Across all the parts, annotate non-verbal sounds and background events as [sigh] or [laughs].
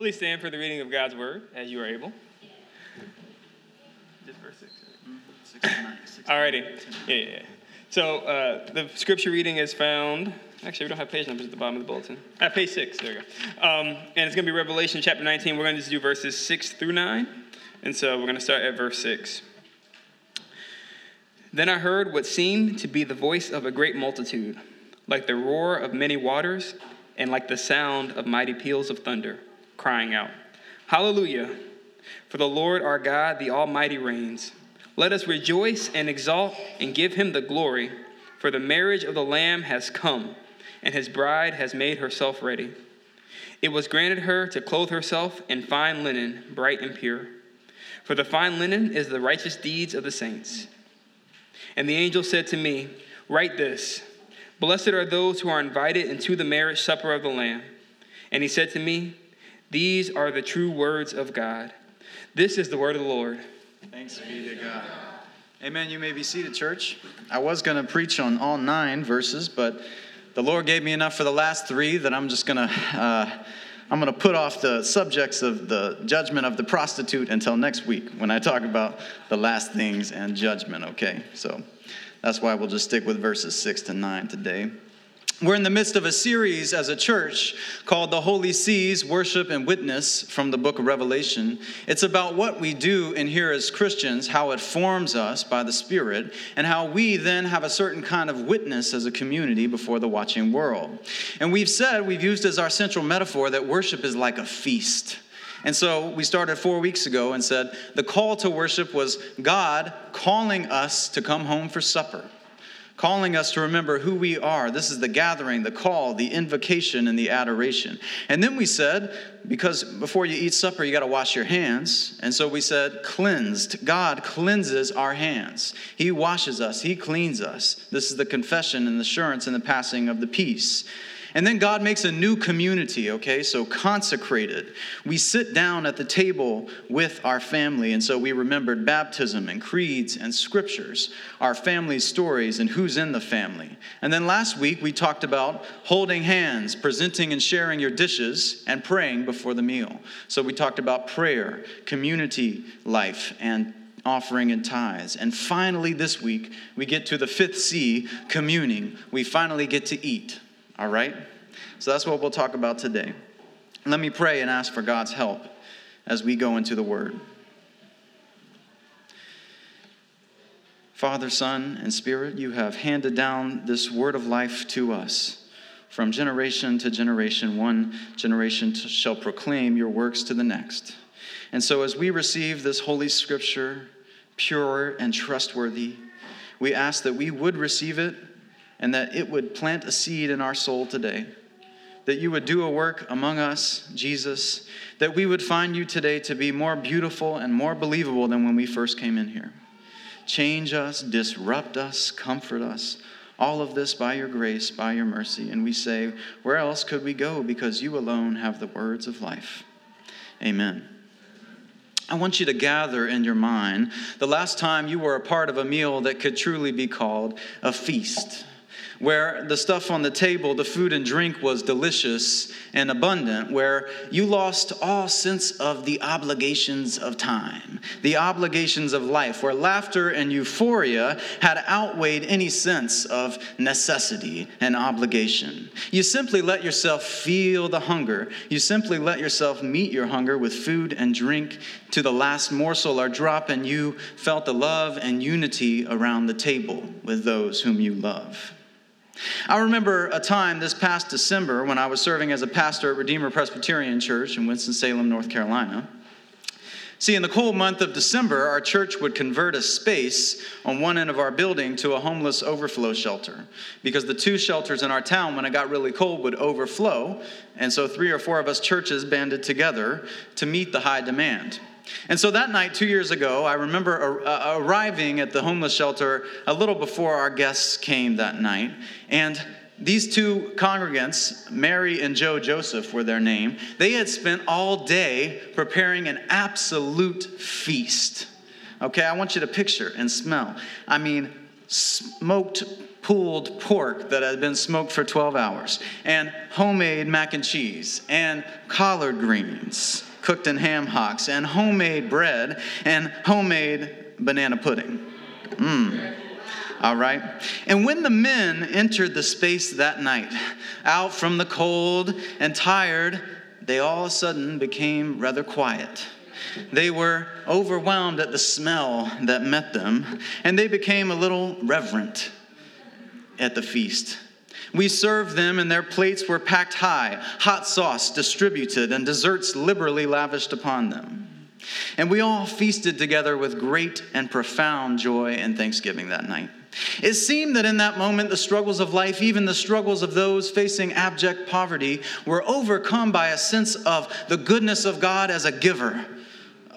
Please stand for the reading of God's word as you are able. Just verse 6. Mm-hmm. Alrighty. Yeah, yeah, yeah. So uh, the scripture reading is found. Actually, we don't have page numbers at the bottom of the bulletin. At page 6. There we go. Um, and it's going to be Revelation chapter 19. We're going to just do verses 6 through 9. And so we're going to start at verse 6. Then I heard what seemed to be the voice of a great multitude, like the roar of many waters, and like the sound of mighty peals of thunder crying out, Hallelujah! For the Lord our God, the Almighty, reigns. Let us rejoice and exalt and give him the glory, for the marriage of the Lamb has come, and his bride has made herself ready. It was granted her to clothe herself in fine linen, bright and pure. For the fine linen is the righteous deeds of the saints. And the angel said to me, Write this Blessed are those who are invited into the marriage supper of the Lamb. And he said to me, these are the true words of God. This is the word of the Lord. Thanks be to God. Amen. You may be seated, church. I was going to preach on all nine verses, but the Lord gave me enough for the last three that I'm just going to. Uh, I'm going to put off the subjects of the judgment of the prostitute until next week when I talk about the last things and judgment, okay? So that's why we'll just stick with verses 6 to 9 today. We're in the midst of a series as a church called The Holy Sees Worship and Witness from the book of Revelation. It's about what we do in here as Christians, how it forms us by the Spirit, and how we then have a certain kind of witness as a community before the watching world. And we've said, we've used as our central metaphor that worship is like a feast. And so we started four weeks ago and said the call to worship was God calling us to come home for supper calling us to remember who we are. This is the gathering, the call, the invocation, and the adoration. And then we said, because before you eat supper, you got to wash your hands. And so we said, cleansed. God cleanses our hands. He washes us, He cleans us. This is the confession and the assurance and the passing of the peace. And then God makes a new community, okay? So consecrated. We sit down at the table with our family. And so we remembered baptism and creeds and scriptures, our family's stories and who's in the family. And then last week we talked about holding hands, presenting and sharing your dishes, and praying before the meal. So we talked about prayer, community life, and offering and tithes. And finally, this week, we get to the fifth C, communing. We finally get to eat. All right? So that's what we'll talk about today. Let me pray and ask for God's help as we go into the Word. Father, Son, and Spirit, you have handed down this word of life to us. From generation to generation, one generation shall proclaim your works to the next. And so, as we receive this holy scripture, pure and trustworthy, we ask that we would receive it and that it would plant a seed in our soul today. That you would do a work among us, Jesus, that we would find you today to be more beautiful and more believable than when we first came in here. Change us, disrupt us, comfort us. All of this by your grace, by your mercy. And we say, Where else could we go? Because you alone have the words of life. Amen. I want you to gather in your mind the last time you were a part of a meal that could truly be called a feast where the stuff on the table, the food and drink was delicious and abundant, where you lost all sense of the obligations of time, the obligations of life, where laughter and euphoria had outweighed any sense of necessity and obligation. You simply let yourself feel the hunger. You simply let yourself meet your hunger with food and drink to the last morsel or drop, and you felt the love and unity around the table with those whom you love. I remember a time this past December when I was serving as a pastor at Redeemer Presbyterian Church in Winston-Salem, North Carolina. See, in the cold month of December, our church would convert a space on one end of our building to a homeless overflow shelter because the two shelters in our town, when it got really cold, would overflow. And so three or four of us churches banded together to meet the high demand. And so that night, two years ago, I remember uh, arriving at the homeless shelter a little before our guests came that night. And these two congregants, Mary and Joe Joseph were their name, they had spent all day preparing an absolute feast. Okay, I want you to picture and smell. I mean, smoked pulled pork that had been smoked for 12 hours, and homemade mac and cheese, and collard greens cooked in ham hocks, and homemade bread, and homemade banana pudding. Mmm. All right? And when the men entered the space that night, out from the cold and tired, they all of a sudden became rather quiet. They were overwhelmed at the smell that met them, and they became a little reverent at the feast. We served them, and their plates were packed high, hot sauce distributed, and desserts liberally lavished upon them. And we all feasted together with great and profound joy and thanksgiving that night. It seemed that in that moment, the struggles of life, even the struggles of those facing abject poverty, were overcome by a sense of the goodness of God as a giver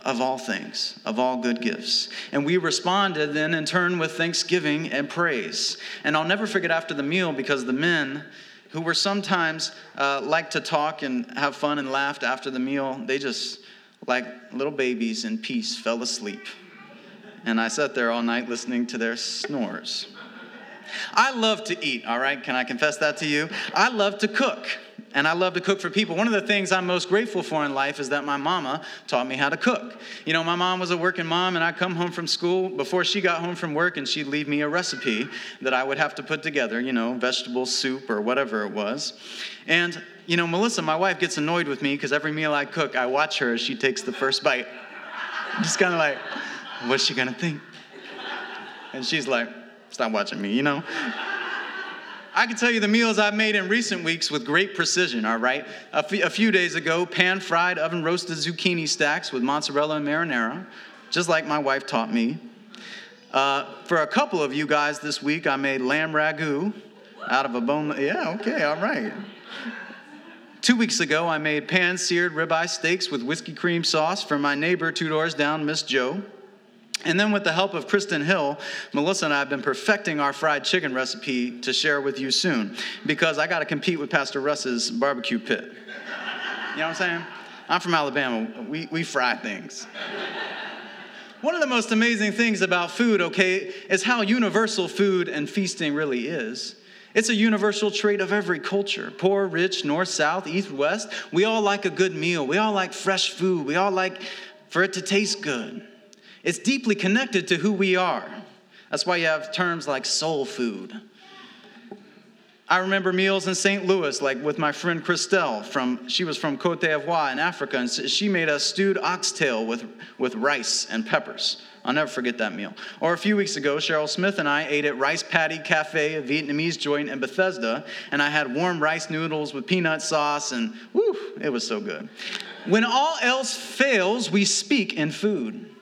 of all things, of all good gifts. And we responded then in turn with thanksgiving and praise. And I'll never forget after the meal because the men who were sometimes uh, like to talk and have fun and laughed after the meal, they just, like little babies in peace, fell asleep and I sat there all night listening to their snores. I love to eat, all right? Can I confess that to you? I love to cook, and I love to cook for people. One of the things I'm most grateful for in life is that my mama taught me how to cook. You know, my mom was a working mom, and I'd come home from school before she got home from work, and she'd leave me a recipe that I would have to put together, you know, vegetable soup or whatever it was. And, you know, Melissa, my wife, gets annoyed with me because every meal I cook, I watch her as she takes the first bite. [laughs] Just kind of like, What's she gonna think? And she's like, Stop watching me, you know? I can tell you the meals I've made in recent weeks with great precision, all right? A, f- a few days ago, pan fried, oven roasted zucchini stacks with mozzarella and marinara, just like my wife taught me. Uh, for a couple of you guys this week, I made lamb ragu out of a bone. Yeah, okay, all right. Two weeks ago, I made pan seared ribeye steaks with whiskey cream sauce for my neighbor two doors down, Miss Joe. And then, with the help of Kristen Hill, Melissa and I have been perfecting our fried chicken recipe to share with you soon because I got to compete with Pastor Russ's barbecue pit. You know what I'm saying? I'm from Alabama. We, we fry things. One of the most amazing things about food, okay, is how universal food and feasting really is. It's a universal trait of every culture poor, rich, north, south, east, west. We all like a good meal. We all like fresh food. We all like for it to taste good. It's deeply connected to who we are. That's why you have terms like soul food. I remember meals in St. Louis, like with my friend Christelle from, she was from Cote d'Ivoire in Africa, and she made a stewed oxtail with, with rice and peppers. I'll never forget that meal. Or a few weeks ago, Cheryl Smith and I ate at Rice Patty Cafe, a Vietnamese joint in Bethesda, and I had warm rice noodles with peanut sauce, and whew, it was so good. When all else fails, we speak in food.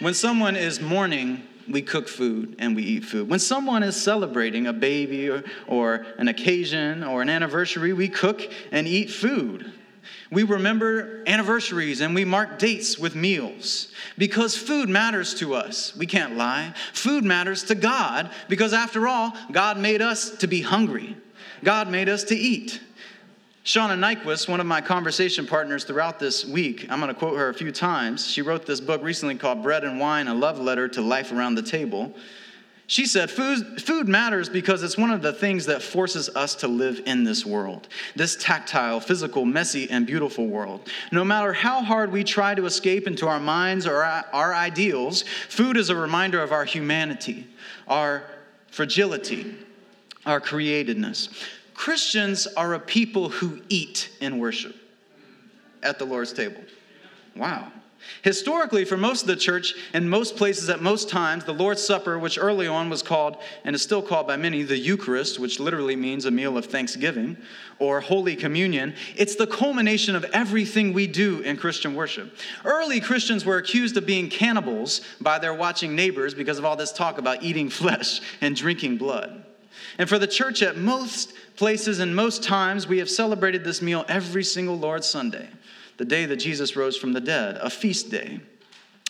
When someone is mourning, we cook food and we eat food. When someone is celebrating a baby or, or, an occasion or an anniversary, we cook and eat food. We remember anniversaries and we mark dates with meals because food matters to us. We can't lie. Food matters to God because, after all, God made us to be hungry, God made us to eat. Shauna Niequist, one of my conversation partners throughout this week, I'm going to quote her a few times. She wrote this book recently called Bread and Wine A Love Letter to Life Around the Table. She said, food, food matters because it's one of the things that forces us to live in this world, this tactile, physical, messy, and beautiful world. No matter how hard we try to escape into our minds or our, our ideals, food is a reminder of our humanity, our fragility, our createdness. Christians are a people who eat in worship at the Lord's table. Wow. Historically, for most of the church, and most places, at most times, the Lord's Supper, which early on was called, and is still called by many, the Eucharist, which literally means a meal of thanksgiving, or Holy Communion, it's the culmination of everything we do in Christian worship. Early Christians were accused of being cannibals by their watching neighbors because of all this talk about eating flesh and drinking blood. And for the church, at most places and most times, we have celebrated this meal every single Lord's Sunday, the day that Jesus rose from the dead, a feast day.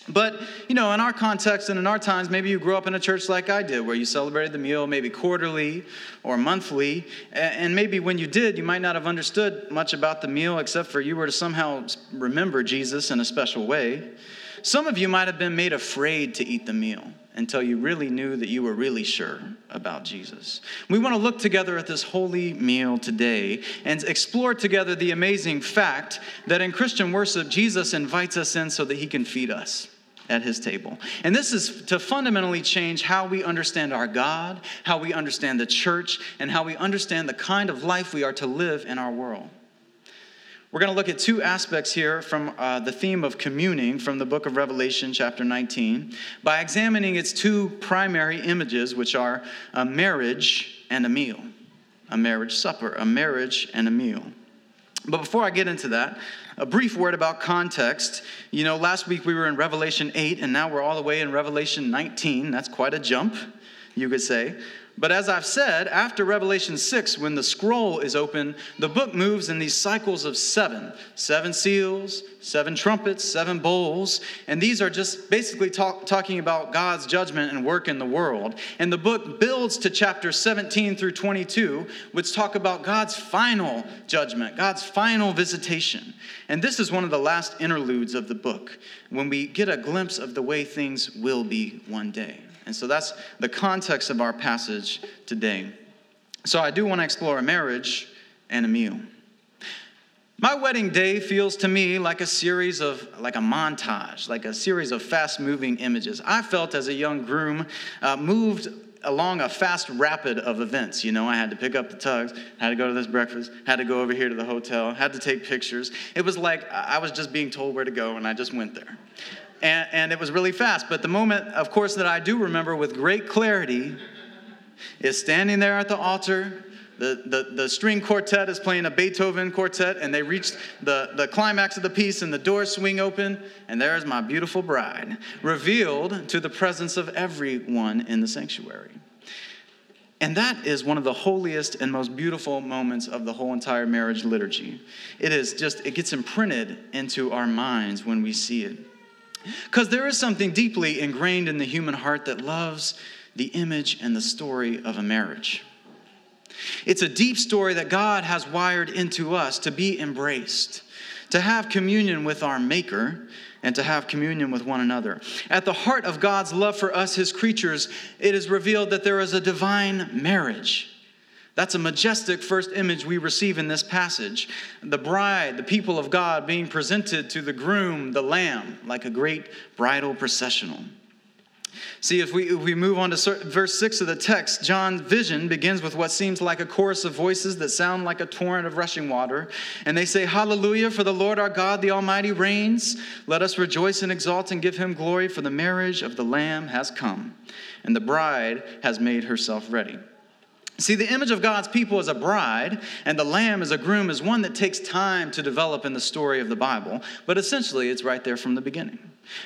But, you know, in our context and in our times, maybe you grew up in a church like I did, where you celebrated the meal maybe quarterly or monthly. And maybe when you did, you might not have understood much about the meal, except for you were to somehow remember Jesus in a special way. some of you might have been made afraid to eat the meal until you really knew that you were really sure about Jesus. We want to look together at this holy meal today and explore together the amazing fact that in Christian worship, Jesus invites us in so that he can feed us at his table. And this is to fundamentally change how we understand our God, how we understand the church, and how we understand the kind of life we are to live in our world. We're going to look at two aspects here from uh, the theme of communing from the book of Revelation, chapter 19, by examining its two primary images, which are a marriage and a meal. A marriage supper, a marriage and a meal. But before I get into that, a brief word about context. You know, last week we were in Revelation 8, and now we're all the way in Revelation 19. That's quite a jump, you could say. But as I've said, after Revelation 6, when the scroll is open, the book moves in these cycles of seven seven seals, seven trumpets, seven bowls. And these are just basically talk, talking about God's judgment and work in the world. And the book builds to chapter 17 through 22, which talk about God's final judgment, God's final visitation. And this is one of the last interludes of the book when we get a glimpse of the way things will be one day. And so that's the context of our passage today. So I do want to explore a marriage and a meal. My wedding day feels to me like a series of, like a montage, like a series of fast moving images. I felt as a young groom uh, moved along a fast rapid of events. You know, I had to pick up the tugs, had to go to this breakfast, had to go over here to the hotel, had to take pictures. It was like I was just being told where to go, and I just went there and, and it was really fast. But the moment, of course, that I do remember with great clarity is standing there at the altar. The, the, the string quartet is playing a Beethoven quartet, and they reach the, the climax of the piece, and the doors swing open, and there is my beautiful bride, revealed to the presence of everyone in the sanctuary. And that is one of the holiest and most beautiful moments of the whole entire marriage liturgy. It is just, it gets imprinted into our minds when we see it. Because there is something deeply ingrained in the human heart that loves the image and the story of a marriage. It's a deep story that God has wired into us to be embraced, to have communion with our Maker, and to have communion with one another. At the heart of God's love for us, his creatures, it is revealed that there is a divine marriage. That's a majestic first image we receive in this passage. The bride, the people of God, being presented to the groom, the lamb, like a great bridal processional. See, if we, if we move on to verse 6 of the text, John's vision begins with what seems like a chorus of voices that sound like a torrent of rushing water. And they say, Hallelujah, for the Lord our God, the Almighty, reigns. Let us rejoice and exalt and give him glory, for the marriage of the Lamb has come, and the bride has made herself ready. See, the image of God's people as a bride and the lamb as a groom is one that takes time to develop in the story of the Bible, but essentially it's right there from the beginning.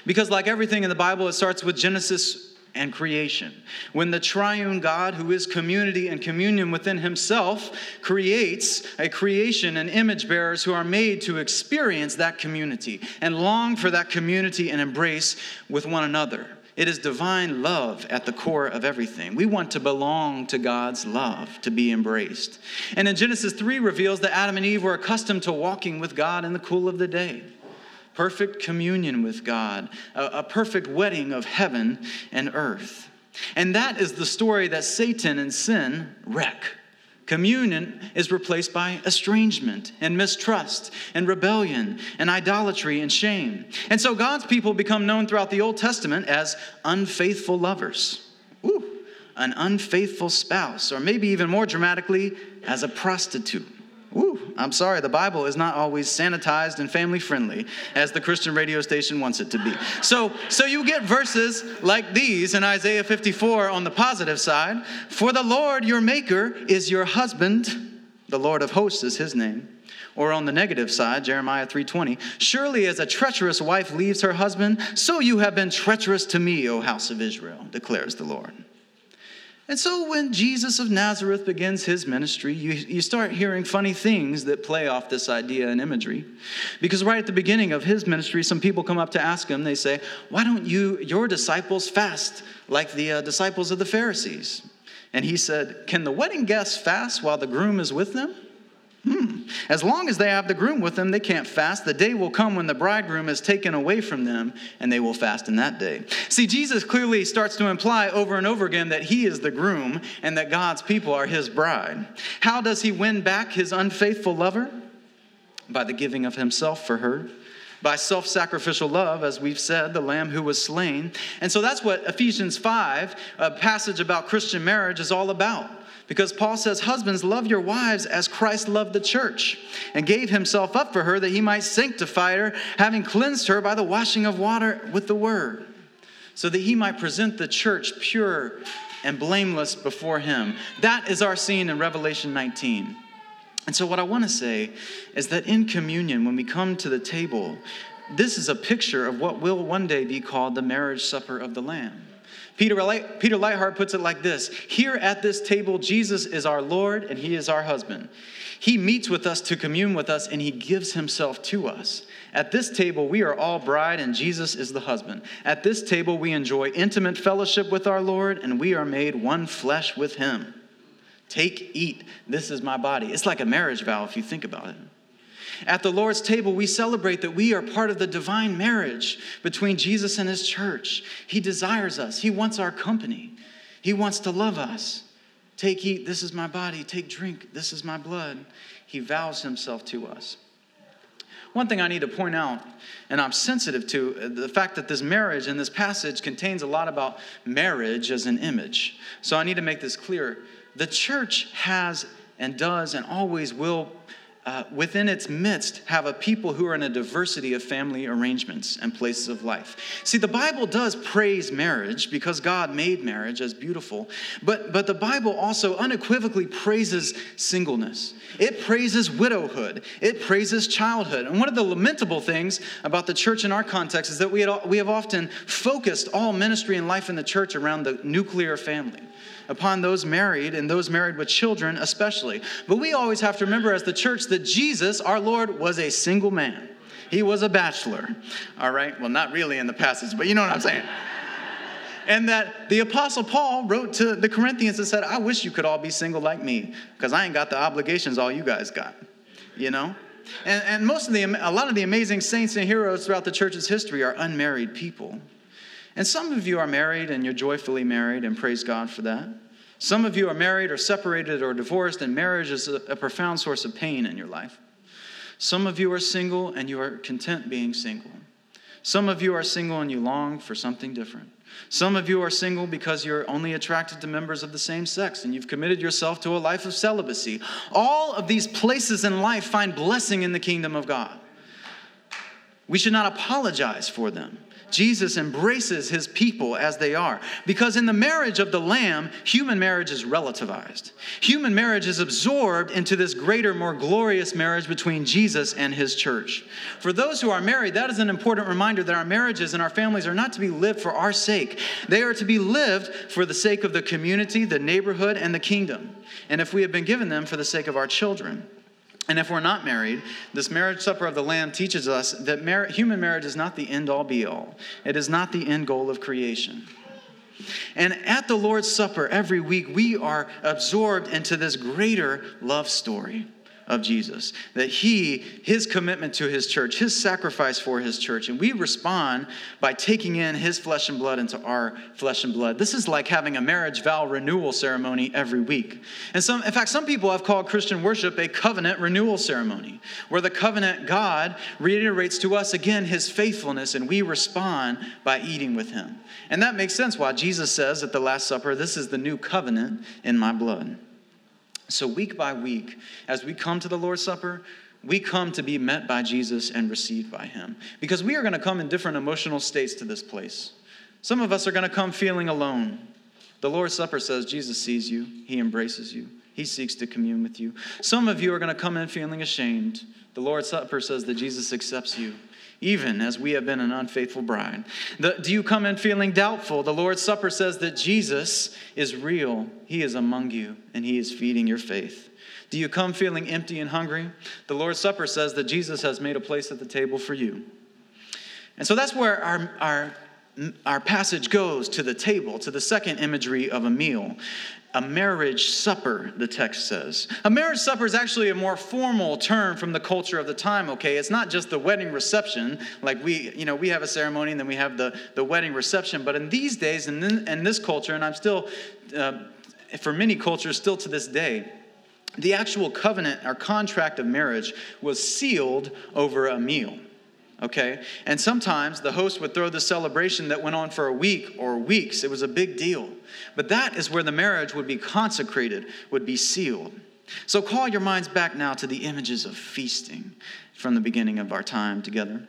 Because, like everything in the Bible, it starts with Genesis and creation. When the triune God, who is community and communion within himself, creates a creation and image bearers who are made to experience that community and long for that community and embrace with one another. It is divine love at the core of everything. We want to belong to God's love, to be embraced. And in Genesis 3 reveals that Adam and Eve were accustomed to walking with God in the cool of the day. Perfect communion with God, a, a perfect wedding of heaven and earth. And that is the story that Satan and sin wreck. Communion is replaced by estrangement and mistrust and rebellion and idolatry and shame. And so God's people become known throughout the Old Testament as unfaithful lovers. Ooh, an unfaithful spouse, or maybe even more dramatically, as a prostitute. I'm sorry, the Bible is not always sanitized and family friendly as the Christian radio station wants it to be. So, so you get verses like these in Isaiah 54 on the positive side For the Lord your Maker is your husband, the Lord of hosts is his name. Or on the negative side, Jeremiah 3:20, surely as a treacherous wife leaves her husband, so you have been treacherous to me, O house of Israel, declares the Lord. And so when Jesus of Nazareth begins his ministry, you, you start hearing funny things that play off this idea and imagery. Because right at the beginning of his ministry, some people come up to ask him, they say, Why don't you, your disciples, fast like the uh, disciples of the Pharisees? And he said, Can the wedding guests fast while the groom is with them? Hmm. As long as they have the groom with them, they can't fast. The day will come when the bridegroom is taken away from them, and they will fast in that day. See, Jesus clearly starts to imply over and over again that he is the groom and that God's people are his bride. How does he win back his unfaithful lover? By the giving of himself for her by self sacrificial love, as we've said, the lamb who was slain. And so that's what Ephesians 5, a passage about Christian marriage, is all about. Because Paul says, Husbands, love your wives as Christ loved the church and gave himself up for her that he might sanctify her, having cleansed her by the washing of water with the word, so that he might present the church pure and blameless before him. That is our scene in Revelation 19. And so, what I want to say is that in communion, when we come to the table, this is a picture of what will one day be called the marriage supper of the Lamb. Peter, Peter Leithart puts it like this Here at this table, Jesus is our Lord and he is our husband. He meets with us to commune with us and he gives himself to us. At this table, we are all bride and Jesus is the husband. At this table, we enjoy intimate fellowship with our Lord and we are made one flesh with him. Take, eat, this is my body. It's like a marriage vow if you think about it. At the Lord's table, we celebrate that we are part of the divine marriage between Jesus and his church. He desires us, he wants our company, he wants to love us. Take, eat, this is my body. Take, drink, this is my blood. He vows himself to us. One thing I need to point out, and I'm sensitive to, uh, the fact that this marriage in this passage contains a lot about marriage as an image. So I need to make this clear. The church has and does and always will uh, within its midst have a people who are in a diversity of family arrangements and places of life. See, the Bible does praise marriage because God made marriage as beautiful, but, but the Bible also unequivocally praises singleness. It praises widowhood, it praises childhood. And one of the lamentable things about the church in our context is that we, had, we have often focused all ministry and life in the church around the nuclear family upon those married and those married with children, especially. But we always have to remember as the church that Jesus, our Lord, was a single man. He was a bachelor. All right? Well, not really in the passage, but you know what I'm saying. and that the apostle paul wrote to the corinthians and said i wish you could all be single like me because i ain't got the obligations all you guys got you know and, and most of the a lot of the amazing saints and heroes throughout the church's history are unmarried people and some of you are married and you're joyfully married, and praise God for that. Some of you are married or separated or divorced, and marriage is a, a profound source of pain in your life. Some of you are single and you are content being single. Some of you are single and you long for something different. Some of you are single because you're only attracted to members of the same sex and you've committed yourself to a life of celibacy. All of these places in life find blessing in the kingdom of God. We should not apologize for them. Jesus embraces his people as they are. Because in the marriage of the Lamb, human marriage is relativized. Human marriage is absorbed into this greater, more glorious marriage between Jesus and his church. For those who are married, that is an important reminder that our marriages and our families are not to be lived for our sake, they are to be lived for the sake of the community, the neighborhood, and the kingdom. And if we have been given them, for the sake of our children. And if we're not married, this marriage supper of the Lamb teaches us that mar- human marriage is not the end all be all, it is not the end goal of creation. And at the Lord's Supper every week, we are absorbed into this greater love story of Jesus, that he, his commitment to his church, his sacrifice for his church, and we respond by taking in his flesh and blood into our flesh and blood. This is like having a marriage vow renewal ceremony every week. And some, in fact, some people have called Christian worship a covenant renewal ceremony, where the covenant God reiterates to us again his faithfulness, and we respond by eating with him. And that makes sense why Jesus says at the Last Supper, This is the new covenant in my blood. So, week by week, as we come to the Lord's Supper, we come to be met by Jesus and received by Him. Because we are going to come in different emotional states to this place. Some of us are going to come feeling alone. The Lord's Supper says Jesus sees you, He embraces you, He seeks to commune with you. Some of you are going to come in feeling ashamed. The Lord's Supper says that Jesus accepts you even as we have been an unfaithful bride. The, do you come in feeling doubtful? The Lord's Supper says that Jesus is real, He is among you, and He is feeding your faith. Do you come feeling empty and hungry? The Lord's Supper says that Jesus has made a place at the table for you. And so that's where our, our, our passage goes to the table, to the second imagery of a meal. A marriage supper, the text says. A marriage supper is actually a more formal term from the culture of the time, okay? It's not just the wedding reception, like we, you know, we have a ceremony and then we have the, the wedding reception. But in these days, and in, in this culture, and I'm still, uh, for many cultures, still to this day, the actual covenant or contract of marriage was sealed over a meal okay? And sometimes the host would throw the celebration that went on for a week or weeks. It was a big deal. But that is where the marriage would be consecrated, would be sealed. So call your minds back now to the images of feasting from the beginning of our time together.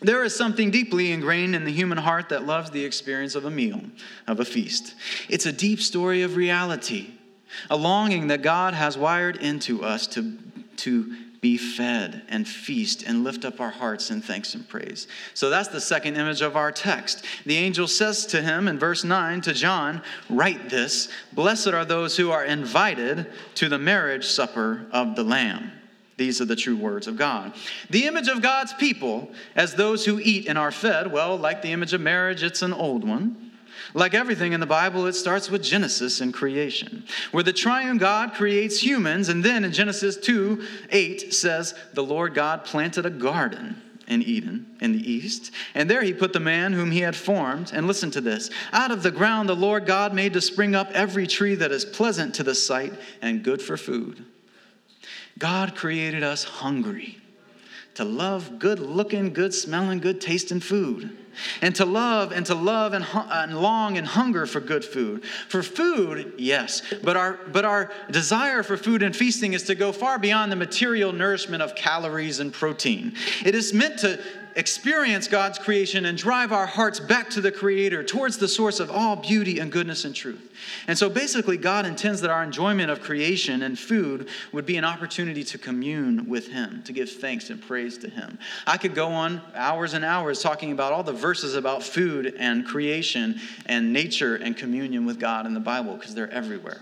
There is something deeply ingrained in the human heart that loves the experience of a meal, of a feast. It's a deep story of reality, a longing that God has wired into us to, to be fed and feast and lift up our hearts in thanks and praise. So that's the second image of our text. The angel says to him in verse 9 to John, Write this Blessed are those who are invited to the marriage supper of the Lamb. These are the true words of God. The image of God's people as those who eat and are fed, well, like the image of marriage, it's an old one. Like everything in the Bible, it starts with Genesis and creation, where the triune God creates humans, and then in Genesis 2 8 says, The Lord God planted a garden in Eden in the east, and there he put the man whom he had formed. And listen to this out of the ground the Lord God made to spring up every tree that is pleasant to the sight and good for food. God created us hungry to love good looking, good smelling, good tasting food and to love and to love and, and, long and hunger for good food. For food, yes, but our but our desire for food and feasting is to go far beyond the material nourishment of calories and protein. It is meant to experience God's creation and drive our hearts back to the Creator, towards the source of all beauty and goodness and truth. And so basically, God intends that our enjoyment of creation and food would be an opportunity to commune with Him, to give thanks and praise to Him. I could go on hours and hours talking about all the verses about food and creation and nature and communion with God in the Bible because they're everywhere.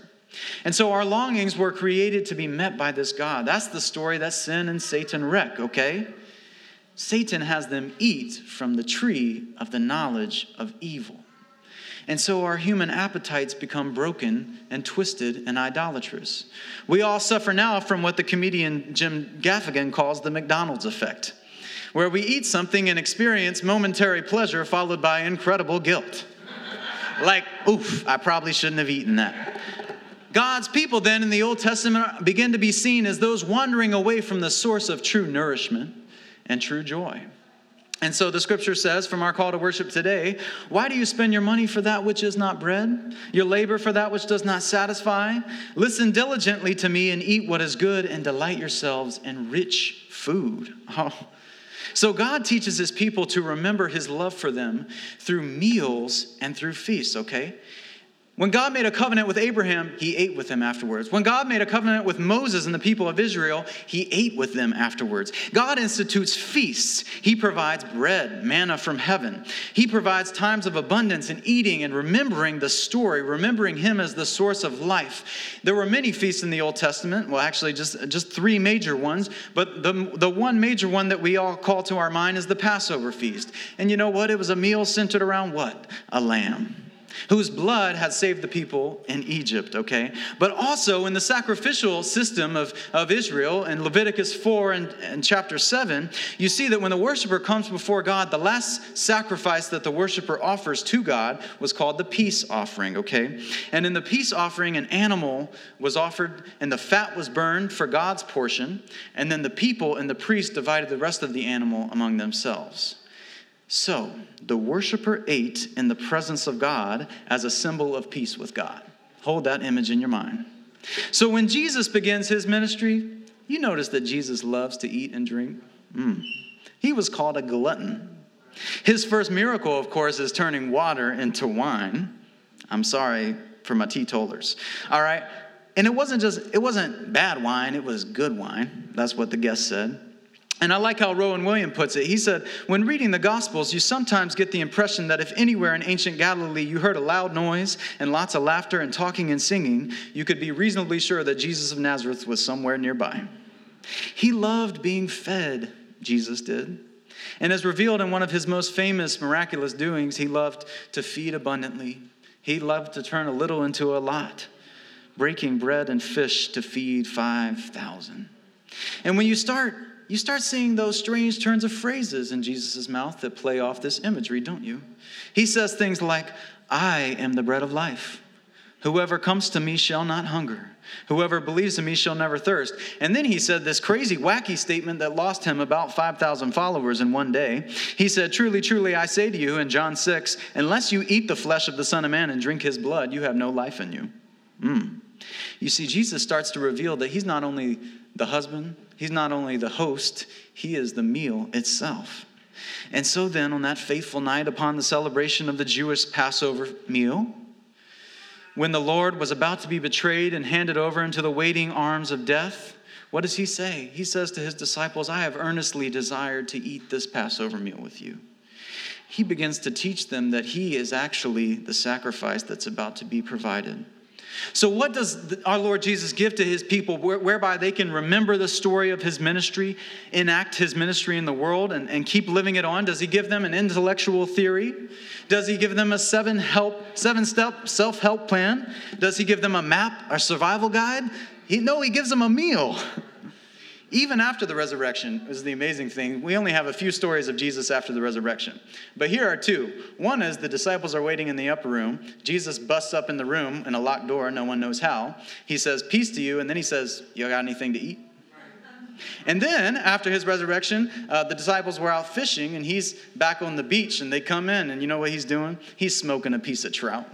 And so our longings were created to be met by this God. That's the story that sin and Satan wreck, okay? Satan has them eat from the tree of the knowledge of evil. And so our human appetites become broken and twisted and idolatrous. We all suffer now from what the comedian Jim Gaffigan calls the McDonald's effect, where we eat something and experience momentary pleasure followed by incredible guilt. like, oof, I probably shouldn't have eaten that. God's people then in the Old Testament begin to be seen as those wandering away from the source of true nourishment and true joy. And so the scripture says from our call to worship today, why do you spend your money for that which is not bread, your labor for that which does not satisfy? Listen diligently to me and eat what is good and delight yourselves in rich food. [laughs] Oh. So God teaches his people to remember his love for them through meals and through feasts, okay? When God made a covenant with Abraham, he ate with him afterwards. When God made a covenant with Moses and the people of Israel, he ate with them afterwards. God institutes feasts. He provides bread, manna from heaven. He provides times of abundance and eating and remembering the story, remembering him as the source of life. There were many feasts in the Old Testament. Well, actually, just, just three major ones. But the, the one major one that we all call to our mind is the Passover feast. And you know what? It was a meal centered around what? A lamb whose blood had saved the people in Egypt, okay? But also in the sacrificial system of, of Israel in Leviticus 4 and, and chapter 7, you see that when the worshiper comes before God, the last sacrifice that the worshiper offers to God was called the peace offering, okay? And in the peace offering, an animal was offered and the fat was burned for God's portion, and then the people and the priest divided the rest of the animal among themselves. So, the worshiper ate in the presence of God as a symbol of peace with God. Hold that image in your mind. So, when Jesus begins his ministry, you notice that Jesus loves to eat and drink. Mm. He was called a glutton. His first miracle, of course, is turning water into wine. I'm sorry for my teetotalers. All right? And it wasn't just, it wasn't bad wine, it was good wine. That's what the guest said. And I like how Rowan William puts it. He said, When reading the Gospels, you sometimes get the impression that if anywhere in ancient Galilee you heard a loud noise and lots of laughter and talking and singing, you could be reasonably sure that Jesus of Nazareth was somewhere nearby. He loved being fed, Jesus did. And as revealed in one of his most famous miraculous doings, he loved to feed abundantly. He loved to turn a little into a lot. breaking bread and fish to feed 5,000. And when you start you start seeing those strange turns of phrases in Jesus' mouth that play off this imagery, don't you? He says things like, I am the bread of life. Whoever comes to me shall not hunger. Whoever believes in me shall never thirst. And then he said this crazy, wacky statement that lost him about 5,000 followers in one day. He said, Truly, truly, I say to you in John 6, unless you eat the flesh of the Son of Man and drink his blood, you have no life in you. Mm. You see, Jesus starts to reveal that he's not only the husband, he's not only the host, he is the meal itself. And so then, on that faithful night, upon the celebration of the Jewish Passover meal, when the Lord was about to be betrayed and handed over into the waiting arms of death, what does he say? He says to his disciples, I have earnestly desired to eat this Passover meal with you. He begins to teach them that he is actually the sacrifice that's about to be provided. So, what does our Lord Jesus give to his people whereby they can remember the story of his ministry, enact his ministry in the world, and, and keep living it on? Does he give them an intellectual theory? Does he give them a seven help, seven step self help plan? Does he give them a map, a survival guide? He, no, he gives them a meal. Even after the resurrection is the amazing thing. We only have a few stories of Jesus after the resurrection. But here are two. One is the disciples are waiting in the upper room. Jesus busts up in the room in a locked door, no one knows how. He says, Peace to you. And then he says, You got anything to eat? And then, after his resurrection, uh, the disciples were out fishing, and he's back on the beach, and they come in, and you know what he's doing? He's smoking a piece of trout,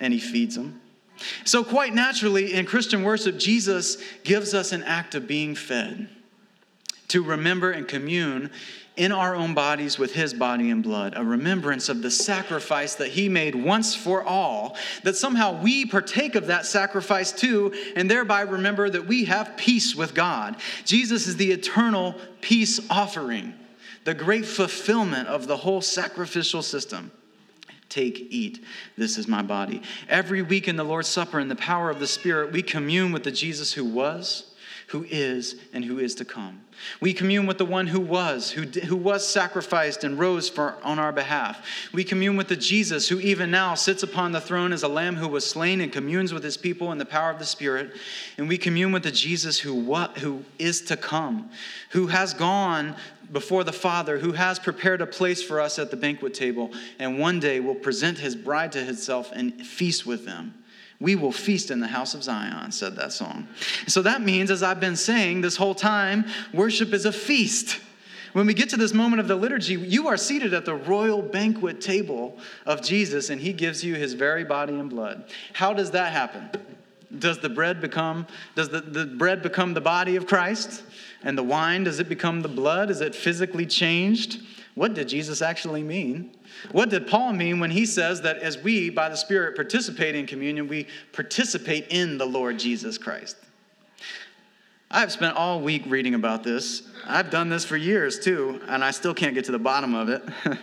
and he feeds them. So, quite naturally, in Christian worship, Jesus gives us an act of being fed to remember and commune in our own bodies with his body and blood, a remembrance of the sacrifice that he made once for all, that somehow we partake of that sacrifice too, and thereby remember that we have peace with God. Jesus is the eternal peace offering, the great fulfillment of the whole sacrificial system. Take, eat. This is my body. Every week in the Lord's Supper, in the power of the Spirit, we commune with the Jesus who was, who is, and who is to come. We commune with the one who was, who, who was sacrificed and rose for, on our behalf. We commune with the Jesus who even now sits upon the throne as a lamb who was slain and communes with his people in the power of the Spirit. And we commune with the Jesus who, what, who is to come, who has gone before the Father, who has prepared a place for us at the banquet table, and one day will present his bride to himself and feast with them. We will feast in the house of Zion, said that song. So that means, as I've been saying this whole time, worship is a feast. When we get to this moment of the liturgy, you are seated at the royal banquet table of Jesus, and he gives you his very body and blood. How does that happen? Does the bread become, does the, the bread become the body of Christ? And the wine, does it become the blood? Is it physically changed? What did Jesus actually mean? What did Paul mean when he says that as we, by the Spirit, participate in communion, we participate in the Lord Jesus Christ? I've spent all week reading about this. I've done this for years too, and I still can't get to the bottom of it. [laughs]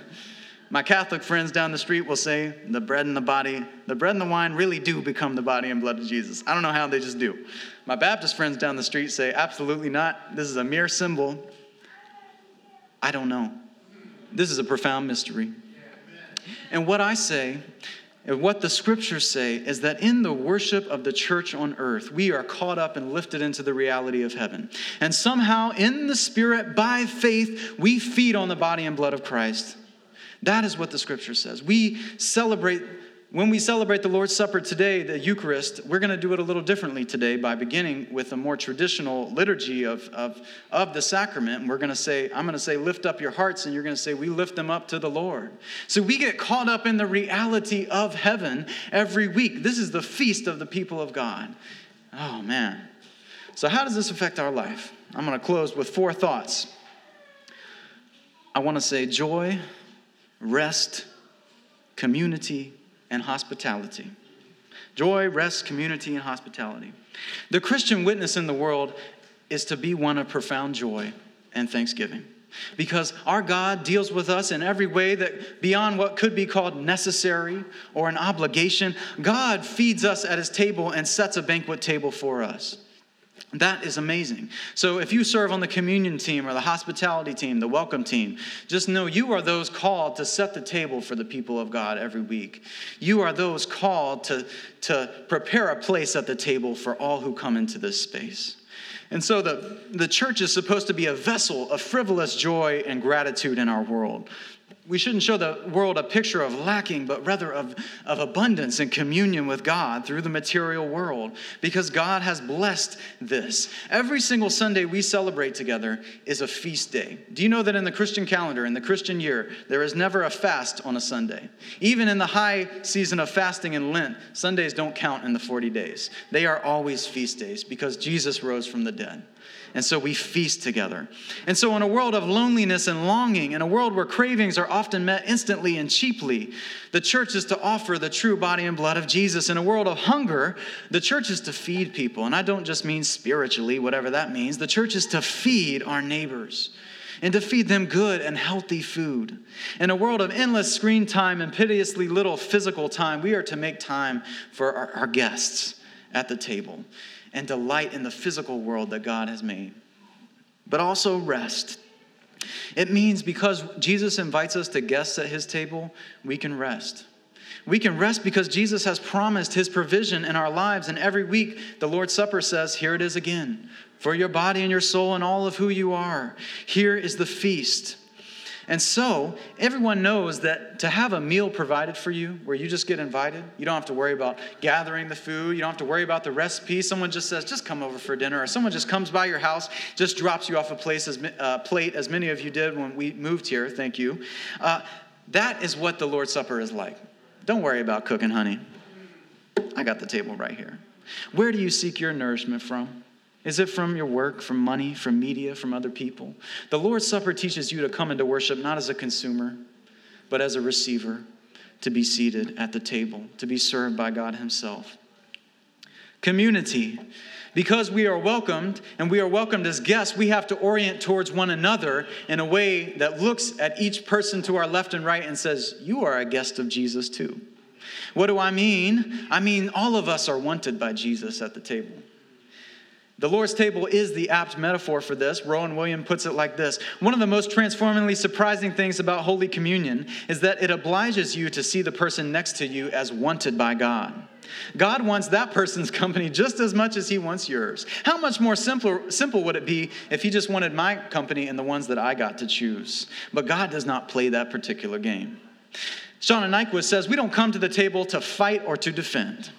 My Catholic friends down the street will say the bread and the body, the bread and the wine really do become the body and blood of Jesus. I don't know how they just do. My Baptist friends down the street say absolutely not. This is a mere symbol. I don't know. This is a profound mystery. And what I say, and what the scriptures say, is that in the worship of the church on earth, we are caught up and lifted into the reality of heaven. And somehow, in the Spirit, by faith, we feed on the body and blood of Christ. That is what the scripture says. We celebrate when we celebrate the Lord's Supper today, the Eucharist, we're going to do it a little differently today by beginning with a more traditional liturgy of, of, of the sacrament. And we're going to say, I'm going to say, lift up your hearts, and you're going to say, we lift them up to the Lord. So we get caught up in the reality of heaven every week. This is the feast of the people of God. Oh, man. So, how does this affect our life? I'm going to close with four thoughts. I want to say joy, rest, community, and hospitality. Joy, rest, community, and hospitality. The Christian witness in the world is to be one of profound joy and thanksgiving. Because our God deals with us in every way that beyond what could be called necessary or an obligation, God feeds us at his table and sets a banquet table for us. That is amazing. So, if you serve on the communion team or the hospitality team, the welcome team, just know you are those called to set the table for the people of God every week. You are those called to, to prepare a place at the table for all who come into this space. And so, the, the church is supposed to be a vessel of frivolous joy and gratitude in our world we shouldn't show the world a picture of lacking, but rather of, of abundance and communion with God through the material world, because God has blessed this. Every single Sunday we celebrate together is a feast day. Do you know that in the Christian calendar, in the Christian year, there is never a fast on a Sunday? Even in the high season of fasting in Lent, Sundays don't count in the 40 days. They are always feast days because Jesus rose from the dead. And so we feast together. And so, in a world of loneliness and longing, in a world where cravings are often met instantly and cheaply, the church is to offer the true body and blood of Jesus. In a world of hunger, the church is to feed people. And I don't just mean spiritually, whatever that means. The church is to feed our neighbors and to feed them good and healthy food. In a world of endless screen time and piteously little physical time, we are to make time for our, our guests at the table and delight in the physical world that God has made. But also rest. It means because Jesus invites us to guests at his table, we can rest. We can rest because Jesus has promised his provision in our lives. And every week, the Lord's Supper says, Here it is again, for your body and your soul and all of who you are. Here is the feast. And so, everyone knows that to have a meal provided for you where you just get invited, you don't have to worry about gathering the food, you don't have to worry about the recipe. Someone just says, just come over for dinner, or someone just comes by your house, just drops you off a place as, uh, plate, as many of you did when we moved here. Thank you. Uh, that is what the Lord's Supper is like. Don't worry about cooking, honey. I got the table right here. Where do you seek your nourishment from? Is it from your work, from money, from media, from other people? The Lord's Supper teaches you to come into worship not as a consumer, but as a receiver, to be seated at the table, to be served by God Himself. Community. Because we are welcomed and we are welcomed as guests, we have to orient towards one another in a way that looks at each person to our left and right and says, You are a guest of Jesus too. What do I mean? I mean, all of us are wanted by Jesus at the table. The Lord's table is the apt metaphor for this. Rowan William puts it like this One of the most transformingly surprising things about Holy Communion is that it obliges you to see the person next to you as wanted by God. God wants that person's [laughs] company just as much as he wants yours. How much more simple, simple would it be if he just wanted my company and the ones that I got to choose? But God does not play that particular game. Shauna Niequist says, We don't come to the table to fight or to defend.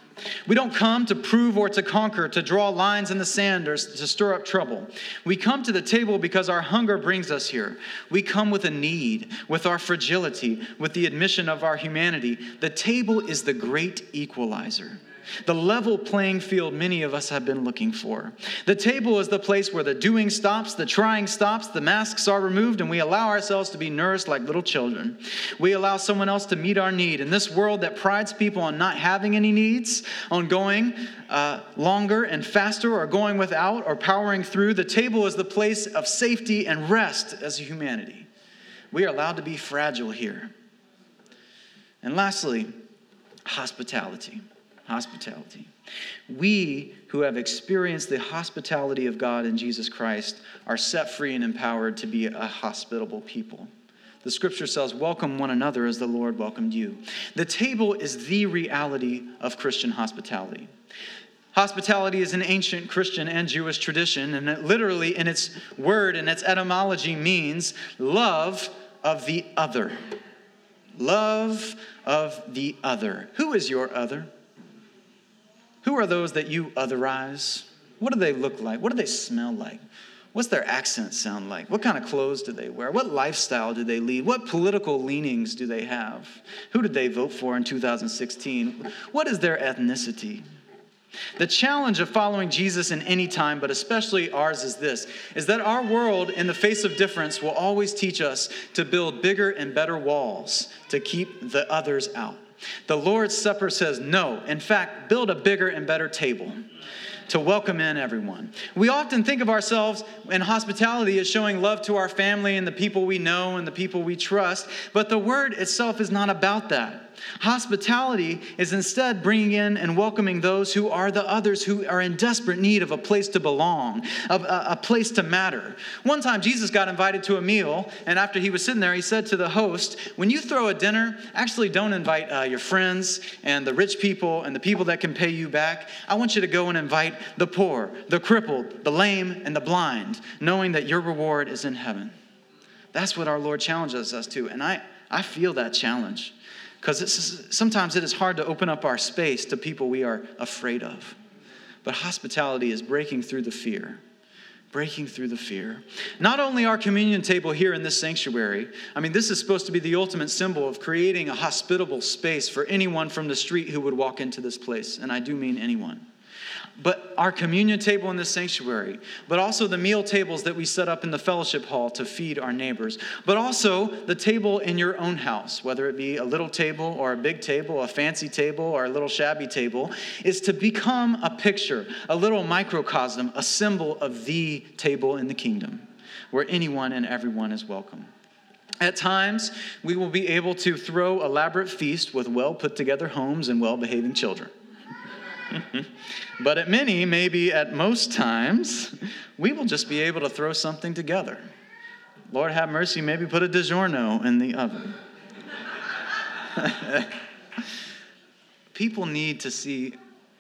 We don't come to prove or to conquer, to draw lines in the sand or to stir up trouble. We come to the table because our hunger brings us here. We come with a need, with our fragility, with the admission of our humanity. The table is the great equalizer the level playing field many of us have been looking for. The table is the place where the doing stops, the trying stops, the masks are removed, and we allow ourselves to be nourished like little children. We allow someone else to meet our need. In this world that prides people on not having any needs, on going uh, longer and faster, or going without, or powering through, the table is the place of safety and rest as humanity. We are allowed to be fragile here. And lastly, hospitality hospitality. We who have experienced the hospitality of God in Jesus Christ are set free and empowered to be a hospitable people. The scripture says, Welcome one another as the Lord welcomed you. The table is the reality of Christian hospitality. Hospitality is an ancient Christian and Jewish tradition, and it literally, in its word and its etymology, means love of the other. Love of the other. Who is your other? Who are those that you otherize? What do they look like? What do they smell like? What's their accent sound like? What kind of clothes do they wear? What lifestyle do they lead? What political leanings do they have? Who did they vote for in 2016? What is their ethnicity? The challenge of following Jesus in any time, but especially ours, is this is that our world, in the face of difference, will always teach us to build bigger and better walls to keep the others out. The Lord's Supper says, no. In fact, build a bigger and better table to welcome in everyone. We often think of ourselves in hospitality as showing love to our family and the people we know and the people we trust, but the word itself is not about that. Hospitality is instead bringing in and welcoming those who are the others who are in desperate need of a place to belong, of a, a place to matter. One time, Jesus got invited to a meal, and after he was sitting there, he said to the host, When you throw a dinner, actually don't invite uh, your friends and the rich people and the people that can pay you back. I want you to go and invite the poor, the crippled, the lame, and the blind, knowing that your reward is in heaven. That's what our Lord challenges us to. And I, I feel that challenge because sometimes it is hard to open up our space to people we are afraid of. But hospitality is breaking through the fear. Breaking through the fear. Not only our communion table here in this sanctuary, I mean, this is supposed to be the ultimate symbol of creating a hospitable space for anyone from the street who would walk into this place. And I do mean anyone but our communion table in the sanctuary, but also the meal tables that we set up in the fellowship hall to feed our neighbors, but also the table in your own house, whether it be a little table or a big table, a fancy table or a little shabby table, is to become a picture, a little microcosm, a symbol of the table in the kingdom, where anyone and everyone is welcome. At times, we will be able to throw elaborate feasts with well put together homes and well behaving children. [laughs] but at many, maybe at most times, we will just be able to throw something together. Lord have mercy, maybe put a DiGiorno in the oven. [laughs] People need to see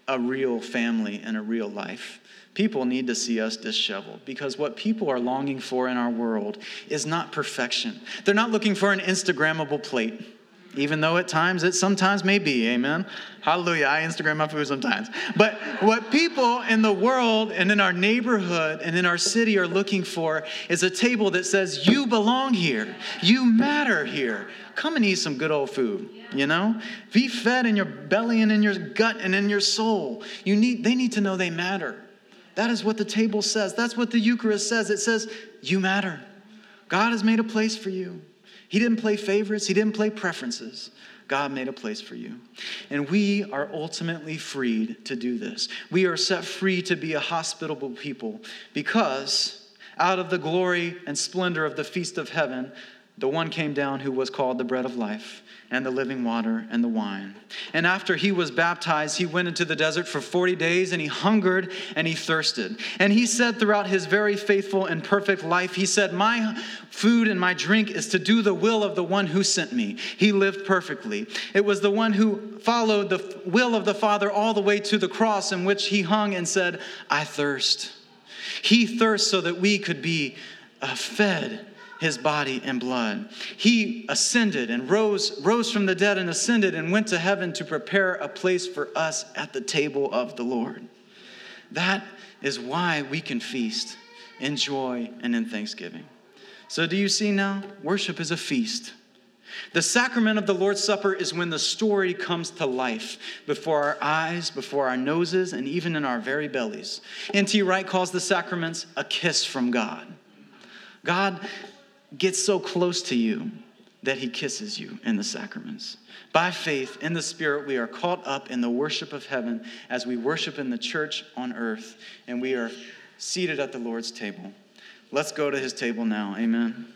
a real family and a real life. People need to see us disheveled because what people are longing for in our world is not perfection. They're not looking for an Instagrammable plate even though at times it sometimes may be. Amen. Hallelujah. I Instagram my food sometimes. But what people in the world and in our neighborhood and in our city are looking for is a table that says, You belong here. You matter here. Come and eat some good old food. You know? Be fed in your belly and in your gut and in your soul. You need, they need to know they matter. That is what the table says. That's what the Eucharist says. It says, You matter. God has made a place for you. He didn't play favorites, He didn't play preferences. God made a place for you. And we are ultimately freed to do this. We are set free to be a hospitable people because out of the glory and splendor of the feast of heaven, the one came down who was called the bread of life and the living water and the wine. And after he was baptized, he went into the desert for 40 days and he hungered and he thirsted. And he said throughout his very faithful and perfect life, he said, My food and my drink is to do the will of the one who sent me. He lived perfectly. It was the one who followed the will of the Father all the way to the cross in which he hung and said, I thirst. He thirsts so that we could be uh, fed his body and blood. He ascended and rose, rose from the dead and ascended and went to heaven to prepare a place for us at the table of the Lord. That is why we can feast in joy and in thanksgiving. So, do you see now? Worship is a feast. The sacrament of the Lord's Supper is when the story comes to life before our eyes, before our noses, and even in our very bellies. N.T. Wright calls the sacraments a kiss from God. God gets so close to you that he kisses you in the sacraments. By faith in the Spirit, we are caught up in the worship of heaven as we worship in the church on earth, and we are seated at the Lord's table. Let's go to his table now. Amen.